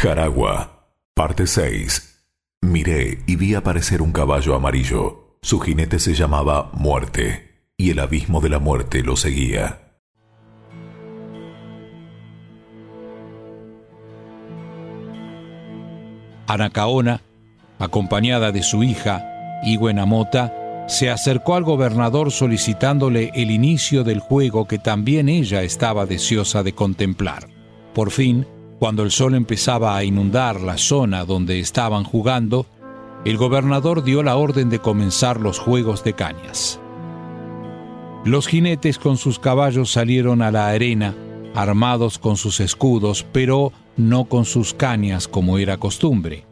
Jaragua, parte 6. Miré y vi aparecer un caballo amarillo. Su jinete se llamaba Muerte, y el abismo de la muerte lo seguía. Anacaona, acompañada de su hija, Mota, se acercó al gobernador solicitándole el inicio del juego que también ella estaba deseosa de contemplar. Por fin, cuando el sol empezaba a inundar la zona donde estaban jugando, el gobernador dio la orden de comenzar los juegos de cañas. Los jinetes con sus caballos salieron a la arena, armados con sus escudos, pero no con sus cañas como era costumbre.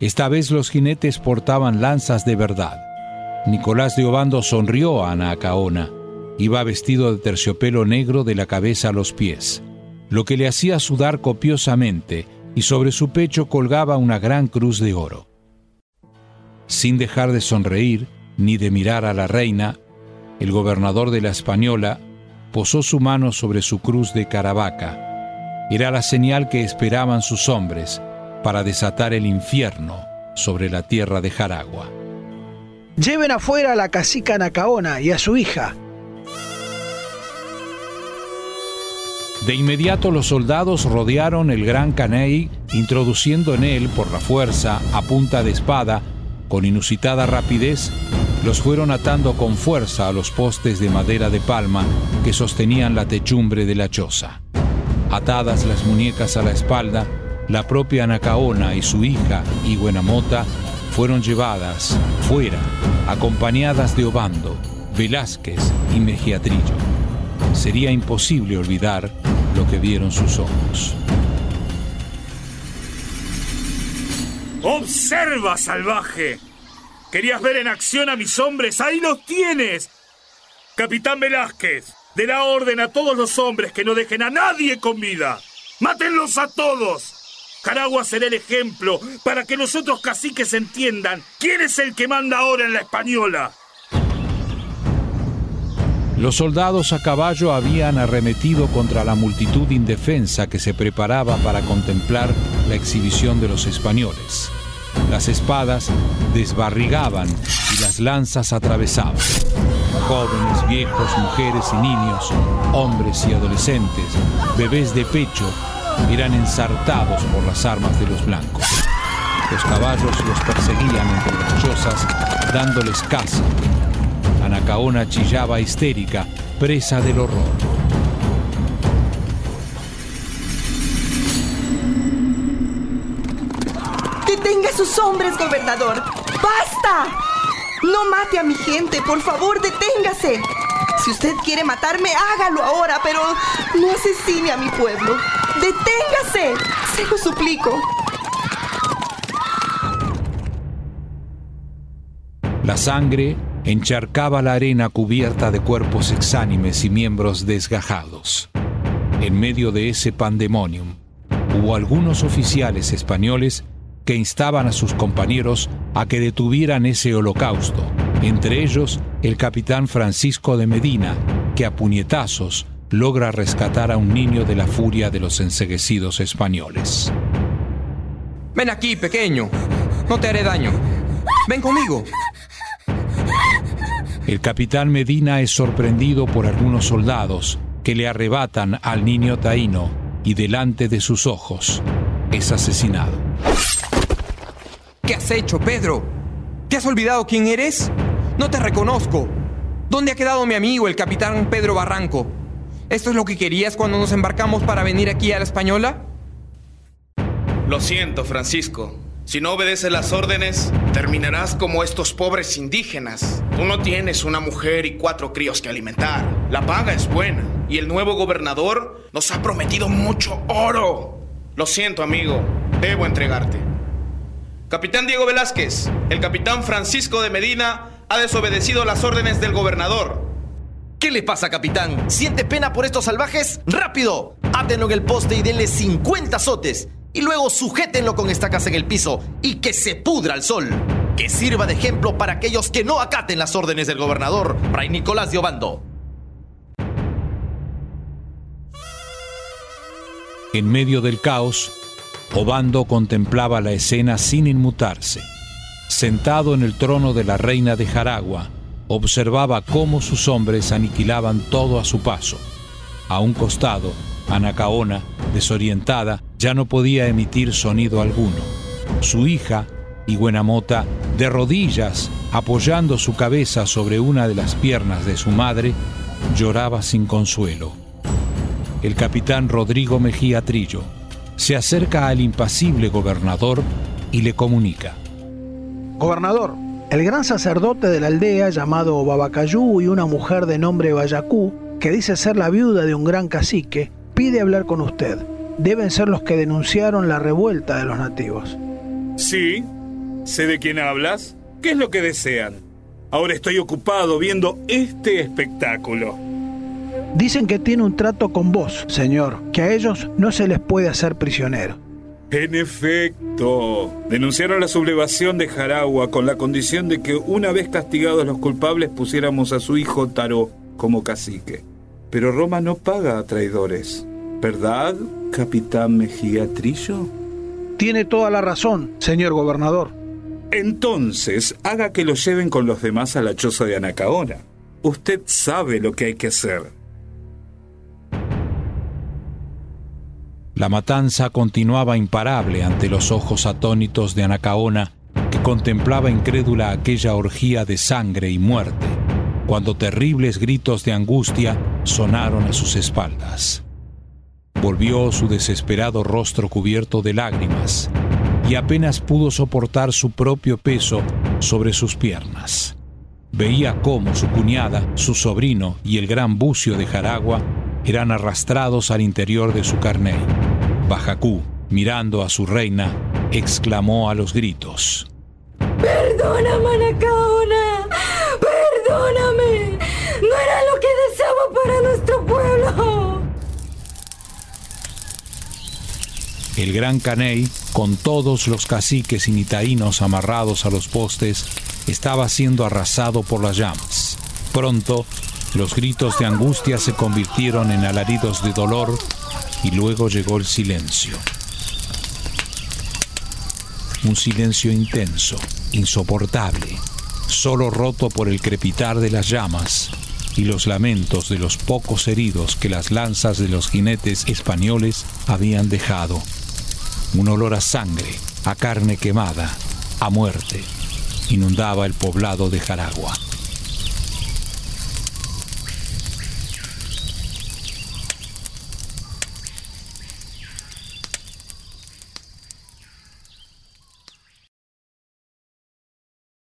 Esta vez los jinetes portaban lanzas de verdad. Nicolás de Obando sonrió a Anacaona. Iba vestido de terciopelo negro de la cabeza a los pies, lo que le hacía sudar copiosamente, y sobre su pecho colgaba una gran cruz de oro. Sin dejar de sonreír ni de mirar a la reina, el gobernador de la Española posó su mano sobre su cruz de Caravaca era la señal que esperaban sus hombres para desatar el infierno sobre la tierra de Jaragua. Lleven afuera a la cacica Nacaona y a su hija. De inmediato los soldados rodearon el gran caney, introduciendo en él por la fuerza, a punta de espada, con inusitada rapidez, los fueron atando con fuerza a los postes de madera de palma que sostenían la techumbre de la choza. Atadas las muñecas a la espalda, la propia Anacaona y su hija, Iguenamota, fueron llevadas fuera, acompañadas de Obando, Velázquez y Mejiatrillo. Sería imposible olvidar lo que vieron sus ojos. ¡Observa, salvaje! ¿Querías ver en acción a mis hombres? ¡Ahí los tienes! Capitán Velázquez, de la orden a todos los hombres que no dejen a nadie con vida. ¡Mátenlos a todos! Caragua será el ejemplo para que los otros caciques entiendan quién es el que manda ahora en la española. Los soldados a caballo habían arremetido contra la multitud indefensa que se preparaba para contemplar la exhibición de los españoles. Las espadas desbarrigaban y las lanzas atravesaban. Jóvenes, viejos, mujeres y niños, hombres y adolescentes, bebés de pecho, eran ensartados por las armas de los blancos. Los caballos los perseguían entre las chozas, dándoles caza. Anacaona chillaba histérica, presa del horror. ¡Detenga a sus hombres, gobernador! ¡Basta! No mate a mi gente, por favor, deténgase. Si usted quiere matarme, hágalo ahora, pero no asesine a mi pueblo. Deténgase, se lo suplico. La sangre encharcaba la arena cubierta de cuerpos exánimes y miembros desgajados. En medio de ese pandemonium, hubo algunos oficiales españoles que instaban a sus compañeros a que detuvieran ese holocausto, entre ellos el capitán Francisco de Medina, que a puñetazos logra rescatar a un niño de la furia de los enseguecidos españoles. Ven aquí, pequeño. No te haré daño. Ven conmigo. El capitán Medina es sorprendido por algunos soldados que le arrebatan al niño taíno y delante de sus ojos es asesinado. ¿Qué has hecho, Pedro? ¿Te has olvidado quién eres? No te reconozco. ¿Dónde ha quedado mi amigo, el capitán Pedro Barranco? ¿Esto es lo que querías cuando nos embarcamos para venir aquí a la Española? Lo siento, Francisco. Si no obedeces las órdenes, terminarás como estos pobres indígenas. Tú no tienes una mujer y cuatro críos que alimentar. La paga es buena y el nuevo gobernador nos ha prometido mucho oro. Lo siento, amigo. Debo entregarte. Capitán Diego Velázquez, el capitán Francisco de Medina ha desobedecido las órdenes del gobernador. ¿Qué le pasa, capitán? ¿Siente pena por estos salvajes? ¡Rápido! Átenlo en el poste y denle 50 azotes. Y luego sujétenlo con estacas en el piso y que se pudra al sol. Que sirva de ejemplo para aquellos que no acaten las órdenes del gobernador, Fray Nicolás de Obando. En medio del caos, Obando contemplaba la escena sin inmutarse. Sentado en el trono de la reina de Jaragua, observaba cómo sus hombres aniquilaban todo a su paso. A un costado, Anacaona, desorientada, ya no podía emitir sonido alguno. Su hija, Iguenamota, de rodillas, apoyando su cabeza sobre una de las piernas de su madre, lloraba sin consuelo. El capitán Rodrigo Mejía Trillo se acerca al impasible gobernador y le comunica. Gobernador, el gran sacerdote de la aldea llamado Babacayú y una mujer de nombre Bayacú, que dice ser la viuda de un gran cacique, pide hablar con usted. Deben ser los que denunciaron la revuelta de los nativos. Sí, sé de quién hablas. ¿Qué es lo que desean? Ahora estoy ocupado viendo este espectáculo. Dicen que tiene un trato con vos, señor, que a ellos no se les puede hacer prisionero. En efecto, denunciaron la sublevación de Jaragua con la condición de que una vez castigados los culpables pusiéramos a su hijo Taró como cacique. Pero Roma no paga a traidores, ¿verdad, capitán Mejía Trillo? Tiene toda la razón, señor gobernador. Entonces, haga que lo lleven con los demás a la choza de Anacaona. Usted sabe lo que hay que hacer. La matanza continuaba imparable ante los ojos atónitos de Anacaona, que contemplaba incrédula aquella orgía de sangre y muerte, cuando terribles gritos de angustia sonaron a sus espaldas. Volvió su desesperado rostro cubierto de lágrimas y apenas pudo soportar su propio peso sobre sus piernas. Veía cómo su cuñada, su sobrino y el gran bucio de Jaragua eran arrastrados al interior de su carney. Bajacú, mirando a su reina, exclamó a los gritos. Perdona, Manacaona. Perdóname. No era lo que deseaba para nuestro pueblo. El gran Caney, con todos los caciques y nitaínos amarrados a los postes, estaba siendo arrasado por las llamas. Pronto, los gritos de angustia se convirtieron en alaridos de dolor y luego llegó el silencio. Un silencio intenso, insoportable, solo roto por el crepitar de las llamas y los lamentos de los pocos heridos que las lanzas de los jinetes españoles habían dejado. Un olor a sangre, a carne quemada, a muerte, inundaba el poblado de Jaragua.